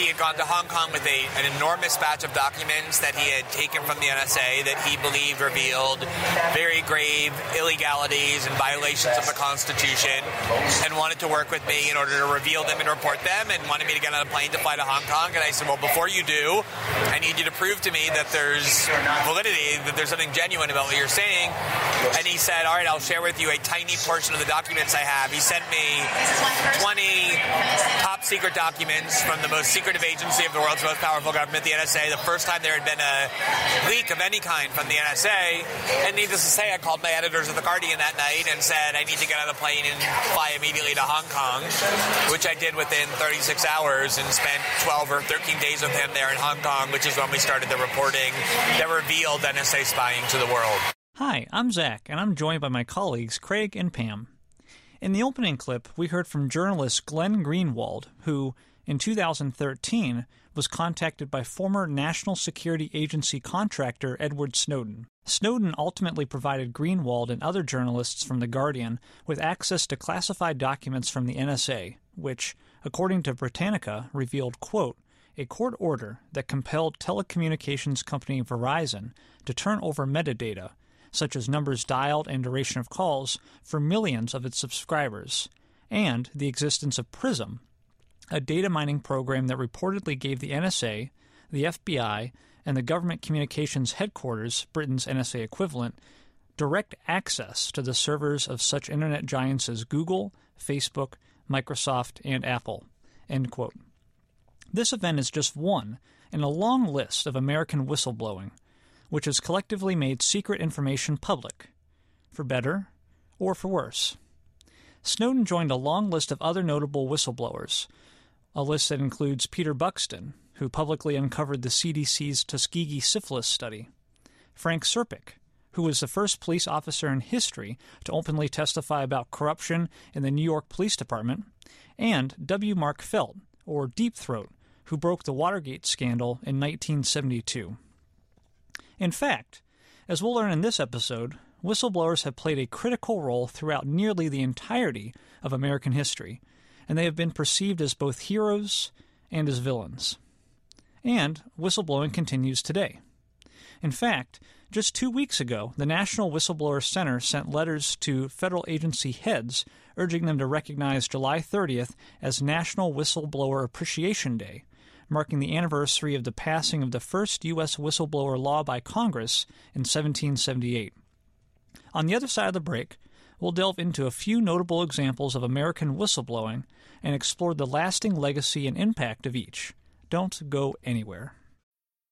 he had gone to Hong Kong with a, an enormous batch of documents that he had taken from the NSA that he believed revealed very grave illegalities and violations of the Constitution, and wanted to work with me in order to reveal them and report them, and wanted me to get on a plane to fly to Hong Kong. And I said, well, before you do, I need you to prove to me that there's validity, that there's something genuine about what you're saying. And he said, all right, I'll share with you a tiny portion of the documents I have. He sent me 20 top secret documents from the most secretive agency of the world's most powerful government, the NSA, the first time there had been a leak of any kind from the NSA. And needless to say, I called my editors of The Guardian that night and said, I need to get on a plane and fly immediately to Hong Kong, which I did within 36 hours and spent 12 or 13 days with him there in Hong Kong, which is when we started the reporting that revealed NSA spying to the world. Hi, I'm Zach, and I'm joined by my colleagues Craig and Pam. In the opening clip, we heard from journalist Glenn Greenwald, who, in 2013, was contacted by former National Security Agency contractor Edward Snowden. Snowden ultimately provided Greenwald and other journalists from The Guardian with access to classified documents from the NSA, which, according to Britannica, revealed, quote, a court order that compelled telecommunications company Verizon to turn over metadata such as numbers dialed and duration of calls, for millions of its subscribers, and the existence of PRISM, a data mining program that reportedly gave the NSA, the FBI, and the Government Communications Headquarters, Britain's NSA equivalent, direct access to the servers of such internet giants as Google, Facebook, Microsoft, and Apple. This event is just one in a long list of American whistleblowing which has collectively made secret information public, for better or for worse. Snowden joined a long list of other notable whistleblowers, a list that includes Peter Buxton, who publicly uncovered the CDC's Tuskegee syphilis study, Frank Serpico, who was the first police officer in history to openly testify about corruption in the New York Police Department, and W. Mark Felt, or Deep Throat, who broke the Watergate scandal in 1972. In fact, as we'll learn in this episode, whistleblowers have played a critical role throughout nearly the entirety of American history, and they have been perceived as both heroes and as villains. And whistleblowing continues today. In fact, just two weeks ago, the National Whistleblower Center sent letters to federal agency heads urging them to recognize July 30th as National Whistleblower Appreciation Day, marking the anniversary of the passing of the first U.S. whistleblower law by Congress in 1778. On the other side of the break, we'll delve into a few notable examples of American whistleblowing and explore the lasting legacy and impact of each. Don't go anywhere.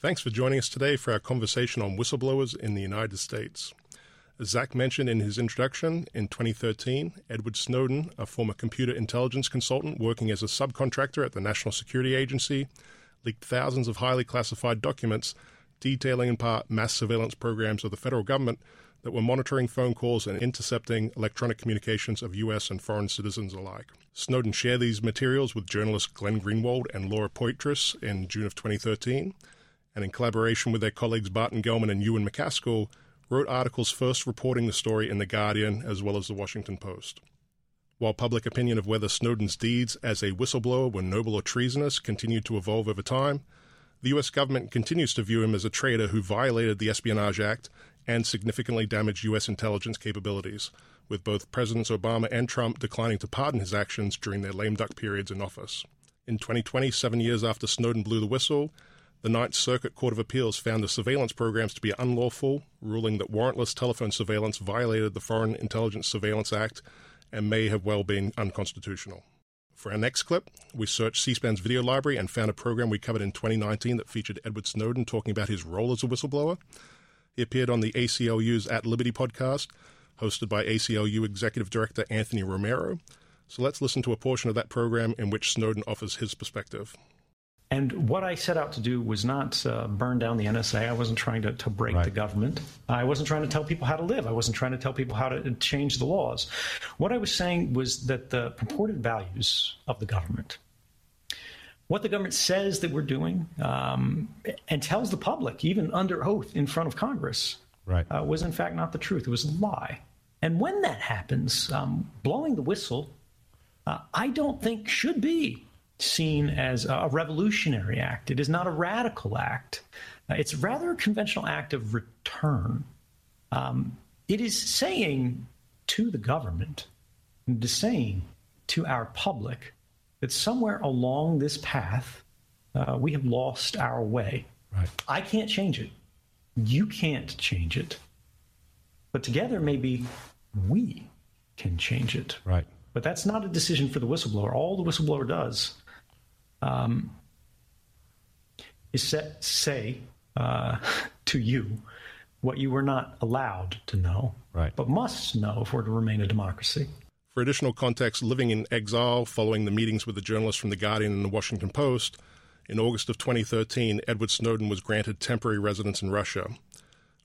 Thanks for joining us today for our conversation on whistleblowers in the United States. As Zach mentioned in his introduction, in 2013, Edward Snowden, a former computer intelligence consultant working as a subcontractor at the National Security Agency, leaked thousands of highly classified documents detailing in part mass surveillance programs of the federal government that were monitoring phone calls and intercepting electronic communications of U.S. and foreign citizens alike. Snowden shared these materials with journalists Glenn Greenwald and Laura Poitras in June of 2013 and in collaboration with their colleagues Barton Gellman and Ewan MacAskill, wrote articles first reporting the story in The Guardian as well as The Washington Post. While public opinion of whether Snowden's deeds as a whistleblower were noble or treasonous continued to evolve over time, the U.S. government continues to view him as a traitor who violated the Espionage Act and significantly damaged U.S. intelligence capabilities, with both Presidents Obama and Trump declining to pardon his actions during their lame duck periods in office. In 2020, seven years after Snowden blew the whistle, The Ninth Circuit Court of Appeals found the surveillance programs to be unlawful, ruling that warrantless telephone surveillance violated the Foreign Intelligence Surveillance Act and may have well been unconstitutional. For our next clip, we searched C SPAN's video library and found a program we covered in 2019 that featured Edward Snowden talking about his role as a whistleblower. He appeared on the ACLU's At Liberty podcast, hosted by ACLU Executive Director Anthony Romero. So let's listen to a portion of that program in which Snowden offers his perspective. And what I set out to do was not uh, burn down the NSA. I wasn't trying to, to break right. the government. I wasn't trying to tell people how to live. I wasn't trying to tell people how to change the laws. What I was saying was that the purported values of the government, what the government says that we're doing, um, and tells the public, even under oath in front of Congress, right. uh, was in fact not the truth. It was a lie. And when that happens, um, blowing the whistle, uh, I don't think should be seen as a revolutionary act. It is not a radical act. Uh, it's rather a conventional act of return. Um, it is saying to the government, it is saying to our public that somewhere along this path, uh, we have lost our way. Right. I can't change it. You can't change it. But together, maybe we can change it. Right. But that's not a decision for the whistleblower. All the whistleblower does um, is set, say uh, to you what you were not allowed to know, right. but must know if we're to remain a democracy. For additional context, living in exile following the meetings with the journalists from The Guardian and The Washington Post, in August of 2013, Edward Snowden was granted temporary residence in Russia.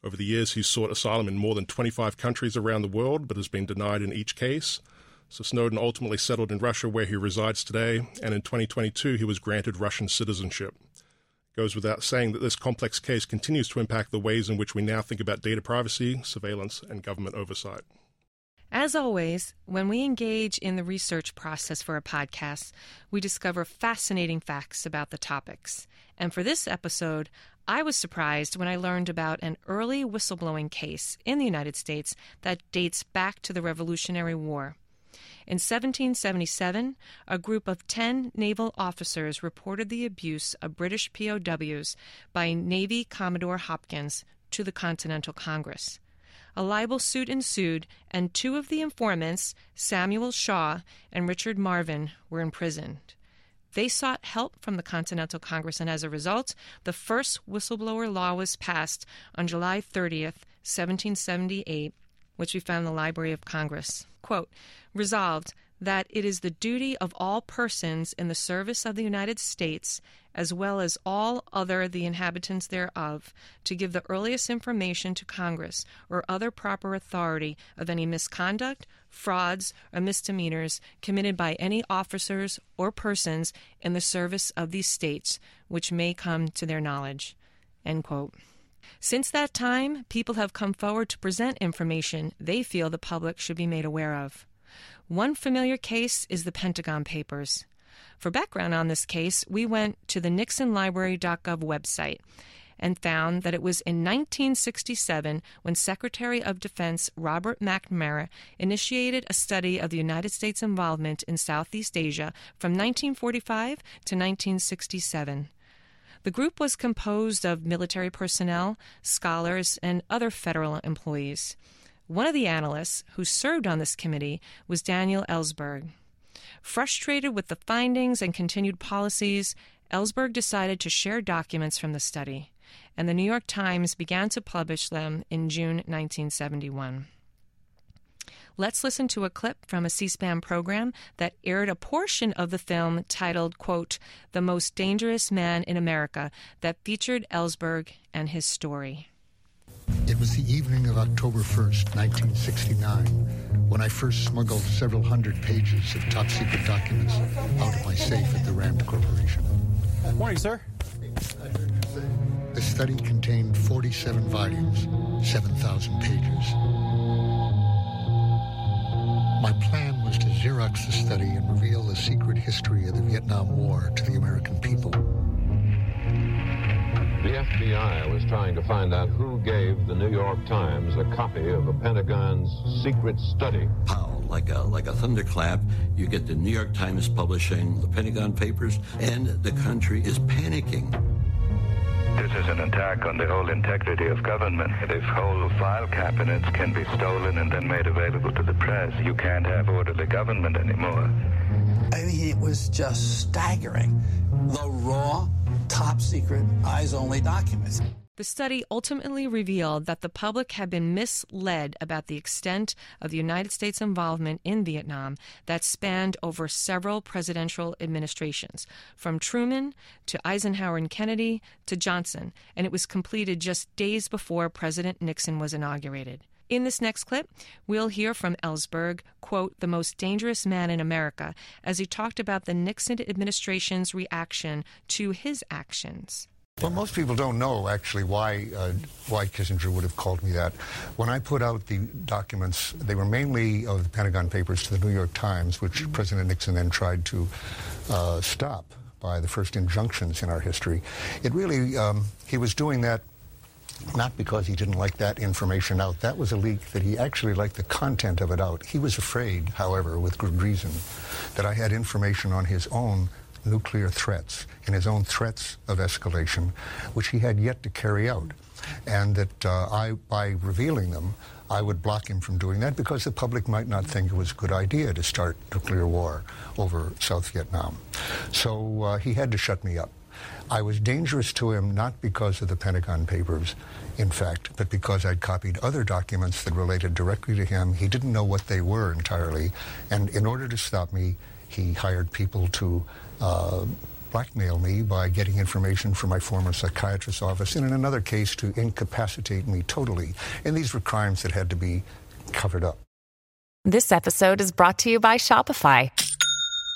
Over the years, he's sought asylum in more than 25 countries around the world, but has been denied in each case. So Snowden ultimately settled in Russia, where he resides today, and in 2022 he was granted Russian citizenship. It goes without saying that this complex case continues to impact the ways in which we now think about data privacy, surveillance, and government oversight. As always, when we engage in the research process for a podcast, we discover fascinating facts about the topics. And for this episode, I was surprised when I learned about an early whistleblowing case in the United States that dates back to the Revolutionary War. In 1777, a group of 10 naval officers reported the abuse of British POWs by Navy Commodore Hopkins to the Continental Congress. A libel suit ensued, and two of the informants, Samuel Shaw and Richard Marven, were imprisoned. They sought help from the Continental Congress, and as a result, the first whistleblower law was passed on July 30th, 1778, which we found in the Library of Congress. Quote, resolved that it is the duty of all persons in the service of the United States, as well as all other the inhabitants thereof, to give the earliest information to Congress or other proper authority of any misconduct, frauds, or misdemeanors committed by any officers or persons in the service of these states, which may come to their knowledge. Since that time, people have come forward to present information they feel the public should be made aware of. One familiar case is the Pentagon Papers. For background on this case, we went to the NixonLibrary.gov website and found that it was in 1967 when Secretary of Defense Robert McNamara initiated a study of the United States involvement in Southeast Asia from 1945 to 1967. The group was composed of military personnel, scholars, and other federal employees. One of the analysts who served on this committee was Daniel Ellsberg. Frustrated with the findings and continued policies, Ellsberg decided to share documents from the study, and the New York Times began to publish them in June 1971. Let's listen to a clip from a C SPAN program that aired a portion of the film titled, quote, The Most Dangerous Man in America, that featured Ellsberg and his story. It was the evening of October 1st, 1969, when I first smuggled several hundred pages of top secret documents out of my safe at the Rand Corporation. Morning, sir. The study contained 47 volumes, 7,000 pages. My plan was to Xerox the study and reveal the secret history of the Vietnam War to the American people. The FBI was trying to find out who gave the New York Times a copy of the Pentagon's secret study. How, like a like a thunderclap, you get the New York Times publishing the Pentagon Papers, and the country is panicking. This is an attack on the whole integrity of government. If whole file cabinets can be stolen and then made available to the press, you can't have orderly government anymore. I mean, it was just staggering. The raw, top secret, eyes only documents. The study ultimately revealed that the public had been misled about the extent of the United States involvement in Vietnam that spanned over several presidential administrations, from Truman to Eisenhower and Kennedy to Johnson, and it was completed just days before President Nixon was inaugurated. In this next clip, we'll hear from Ellsberg, quote, the most dangerous man in America, as he talked about the Nixon administration's reaction to his actions. Well, most people don't know actually why uh, why Kissinger would have called me that. When I put out the documents, they were mainly of the Pentagon Papers to the New York Times, which President Nixon then tried to uh, stop by the first injunctions in our history. It really um, he was doing that not because he didn't like that information out. That was a leak that he actually liked the content of it out. He was afraid, however, with good reason, that I had information on his own nuclear threats and his own threats of escalation, which he had yet to carry out. And that uh, I, by revealing them, I would block him from doing that because the public might not think it was a good idea to start nuclear war over South Vietnam. So uh, he had to shut me up. I was dangerous to him not because of the Pentagon Papers, in fact, but because I'd copied other documents that related directly to him. He didn't know what they were entirely, and in order to stop me, he hired people to uh, blackmail me by getting information from my former psychiatrist's office, and in another case to incapacitate me totally. And these were crimes that had to be covered up. This episode is brought to you by Shopify.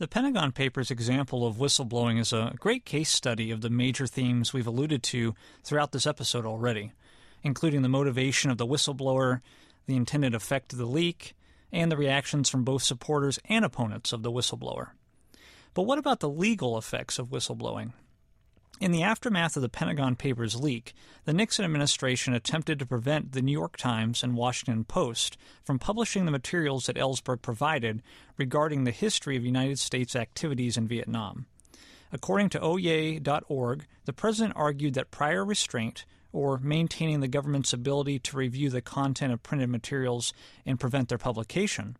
The Pentagon Papers example of whistleblowing is a great case study of the major themes we've alluded to throughout this episode already, including the motivation of the whistleblower, the intended effect of the leak, and the reactions from both supporters and opponents of the whistleblower. But what about the legal effects of whistleblowing? In the aftermath of the Pentagon Papers leak, the Nixon administration attempted to prevent the New York Times and Washington Post from publishing the materials that Ellsberg provided regarding the history of United States activities in Vietnam. According to Oyez.org, the president argued that prior restraint, or maintaining the government's ability to review the content of printed materials and prevent their publication,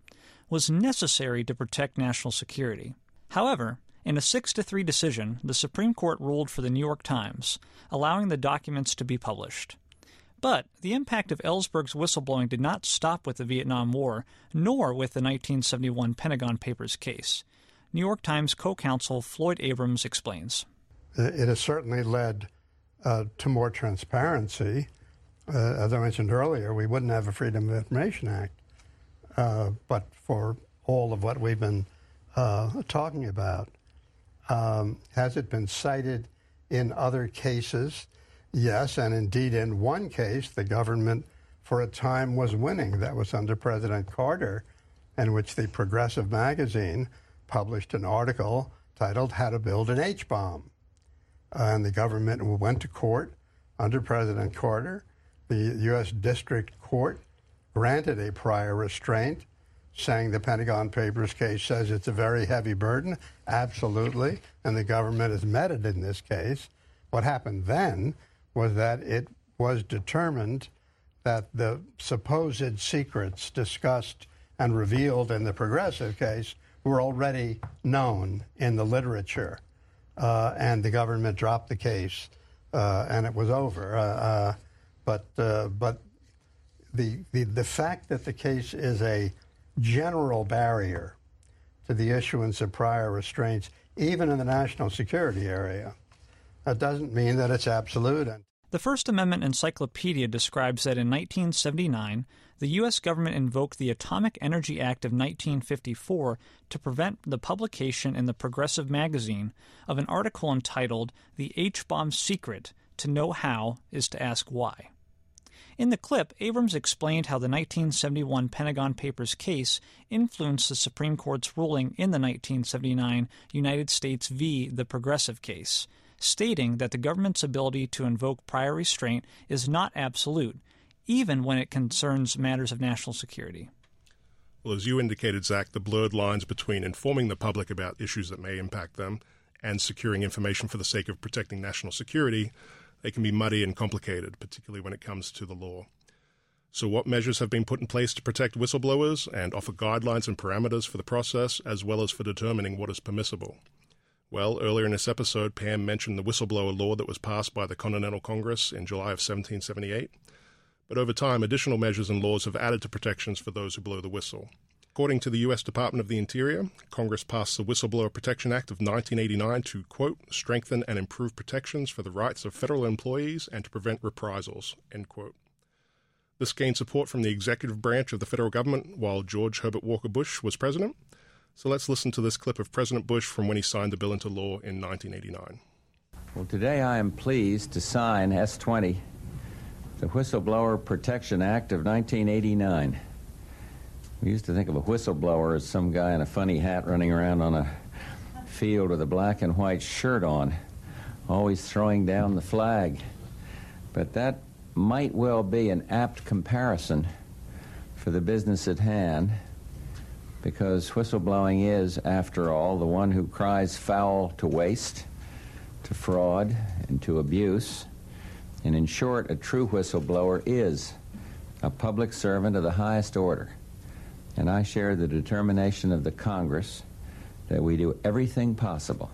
was necessary to protect national security. However, in a 6 to 3 decision, the Supreme Court ruled for the New York Times, allowing the documents to be published. But the impact of Ellsberg's whistleblowing did not stop with the Vietnam War, nor with the 1971 Pentagon Papers case. New York Times co counsel Floyd Abrams explains. It has certainly led uh, to more transparency. Uh, as I mentioned earlier, we wouldn't have a Freedom of Information Act, uh, but for all of what we've been uh, talking about. Um, has it been cited in other cases? Yes, and indeed, in one case, the government for a time was winning. That was under President Carter, in which the Progressive magazine published an article titled How to Build an H Bomb. and the government went to court under President Carter. The U.S. District Court granted a prior restraint saying the Pentagon Papers case says it's a very heavy burden. Absolutely. And the government has met it in this case. What happened then was that it was determined that the supposed secrets discussed and revealed in the progressive case were already known in the literature. Uh, and the government dropped the case, uh, and it was over. Uh, uh but uh, but the, the the fact that the case is a general barrier to the issuance of prior restraints, even in the national security area. That doesn't mean that it's absolute. The First Amendment Encyclopedia describes that in 1979, the U.S. government invoked the Atomic Energy Act of 1954 to prevent the publication in the Progressive magazine of an article entitled The H Bomb Secret To Know How is to Ask Why. In the clip, Abrams explained how the 1971 Pentagon Papers case influenced the Supreme Court's ruling in the 1979 United States v. the Progressive case, stating that the government's ability to invoke prior restraint is not absolute, even when it concerns matters of national security. Well, as you indicated, Zach, the blurred lines between informing the public about issues that may impact them and securing information for the sake of protecting national security they can be muddy and complicated, particularly when it comes to the law. So, what measures have been put in place to protect whistleblowers and offer guidelines and parameters for the process, as well as for determining what is permissible? Well, earlier in this episode, Pam mentioned the whistleblower law that was passed by the Continental Congress in July of 1778. But over time, additional measures and laws have added to protections for those who blow the whistle. According to the U.S. Department of the Interior, Congress passed the Whistleblower Protection Act of 1989 to, quote, strengthen and improve protections for the rights of federal employees and to prevent reprisals, end quote. This gained support from the executive branch of the federal government while George Herbert Walker Bush was president. So let's listen to this clip of President Bush from when he signed the bill into law in 1989. Well, today I am pleased to sign S 20, the Whistleblower Protection Act of 1989. We used to think of a whistleblower as some guy in a funny hat running around on a field with a black and white shirt on, always throwing down the flag. But that might well be an apt comparison for the business at hand, because whistleblowing is, after all, the one who cries foul to waste, to fraud, and to abuse. And in short, a true whistleblower is a public servant of the highest order and I share the determination of the Congress that we do everything possible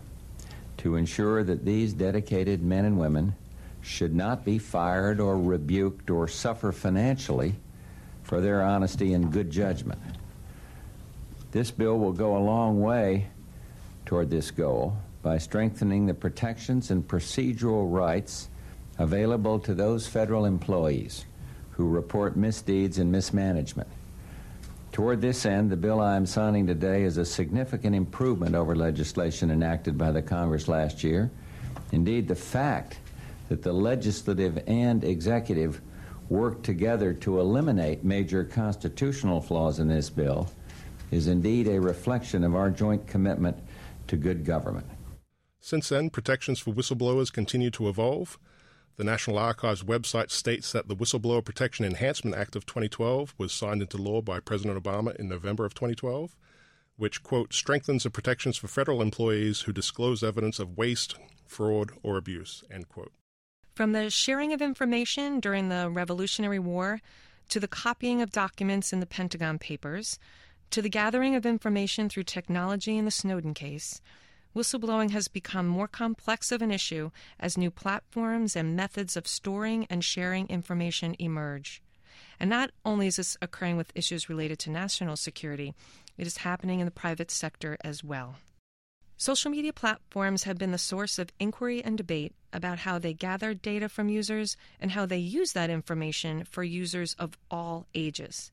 to ensure that these dedicated men and women should not be fired or rebuked or suffer financially for their honesty and good judgment. This bill will go a long way toward this goal by strengthening the protections and procedural rights available to those federal employees who report misdeeds and mismanagement. Toward this end, the bill I am signing today is a significant improvement over legislation enacted by the Congress last year. Indeed, the fact that the legislative and executive worked together to eliminate major constitutional flaws in this bill is indeed a reflection of our joint commitment to good government. Since then, protections for whistleblowers continue to evolve. The National Archives website states that the Whistleblower Protection Enhancement Act of 2012 was signed into law by President Obama in November of 2012, which, quote, strengthens the protections for federal employees who disclose evidence of waste, fraud, or abuse, end quote. From the sharing of information during the Revolutionary War to the copying of documents in the Pentagon Papers to the gathering of information through technology in the Snowden case, whistleblowing has become more complex of an issue as new platforms and methods of storing and sharing information emerge. And not only is this occurring with issues related to national security, it is happening in the private sector as well. Social media platforms have been the source of inquiry and debate about how they gather data from users and how they use that information for users of all ages.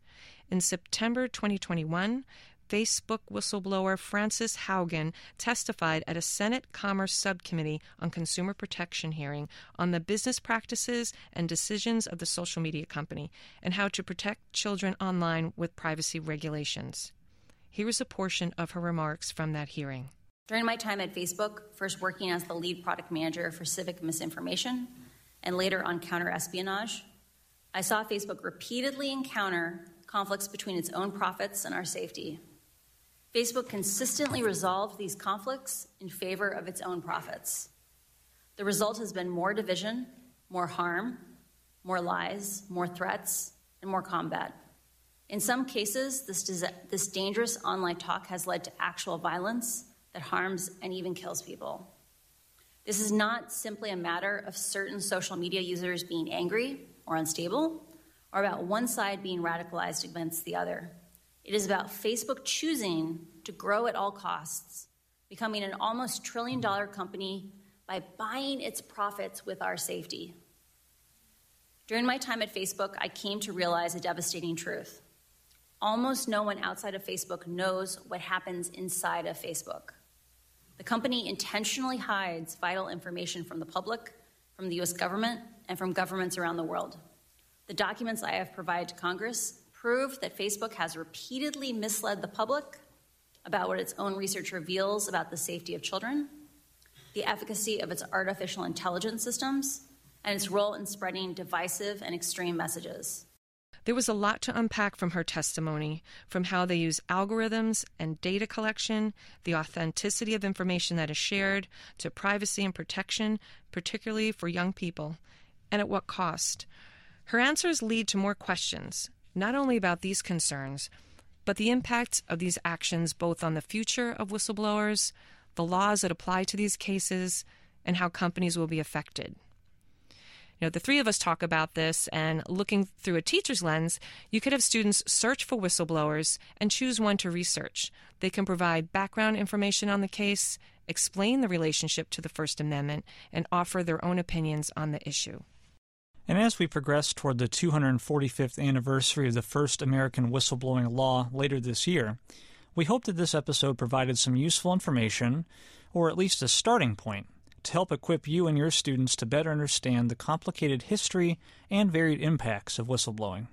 In September 2021, Facebook whistleblower Frances Haugen testified at a Senate Commerce Subcommittee on Consumer Protection hearing on the business practices and decisions of the social media company and how to protect children online with privacy regulations. Here is a portion of her remarks from that hearing. During my time at Facebook, first working as the lead product manager for civic misinformation and later on counter espionage, I saw Facebook repeatedly encounter conflicts between its own profits and our safety. Facebook consistently resolved these conflicts in favor of its own profits. The result has been more division, more harm, more lies, more threats, and more combat. In some cases, this, this dangerous online talk has led to actual violence that harms and even kills people. This is not simply a matter of certain social media users being angry or unstable, or about one side being radicalized against the other. It is about Facebook choosing to grow at all costs, becoming an almost trillion dollar company by buying its profits with our safety. During my time at Facebook, I came to realize a devastating truth. Almost no one outside of Facebook knows what happens inside of Facebook. The company intentionally hides vital information from the public, from the US government, and from governments around the world. The The documents I have provided to Congress prove that Facebook has repeatedly misled the public about what its own research reveals about the safety of children, the efficacy of its artificial intelligence systems, and its role in spreading divisive and extreme messages. There was a lot to unpack from her testimony, from how they use algorithms and data collection, the authenticity of information that is shared, to privacy and protection, particularly for young people, and at what cost. Her answers lead to more questions, not only about these concerns, but the impact of these actions both on the future of whistleblowers, the laws that apply to these cases, and how companies will be affected. You know, the three of us talk about this, and looking through a teacher's lens, you could have students search for whistleblowers and choose one to research. They can provide background information on the case, explain the relationship to the First Amendment, and offer their own opinions on the issue. And as we progress toward the 245th anniversary of the first American whistleblowing law later this year, we hope that this episode provided some useful information, or at least a starting point, to help equip you and your students to better understand the complicated history and varied impacts of whistleblowing.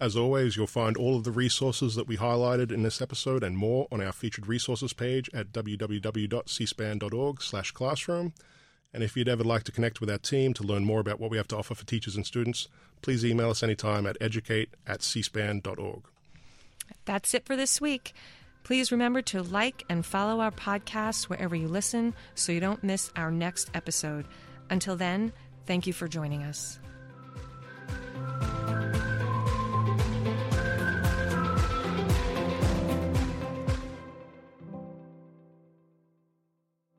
As always, you'll find all of the resources that we highlighted in this episode and more on our featured resources page at www.cspan.org/classroom. And if you'd ever like to connect with our team to learn more about what we have to offer for teachers and students, please email us anytime at educate at cspan.org. That's it for this week. Please remember to like and follow our podcast wherever you listen so you don't miss our next episode. Until then, thank you for joining us.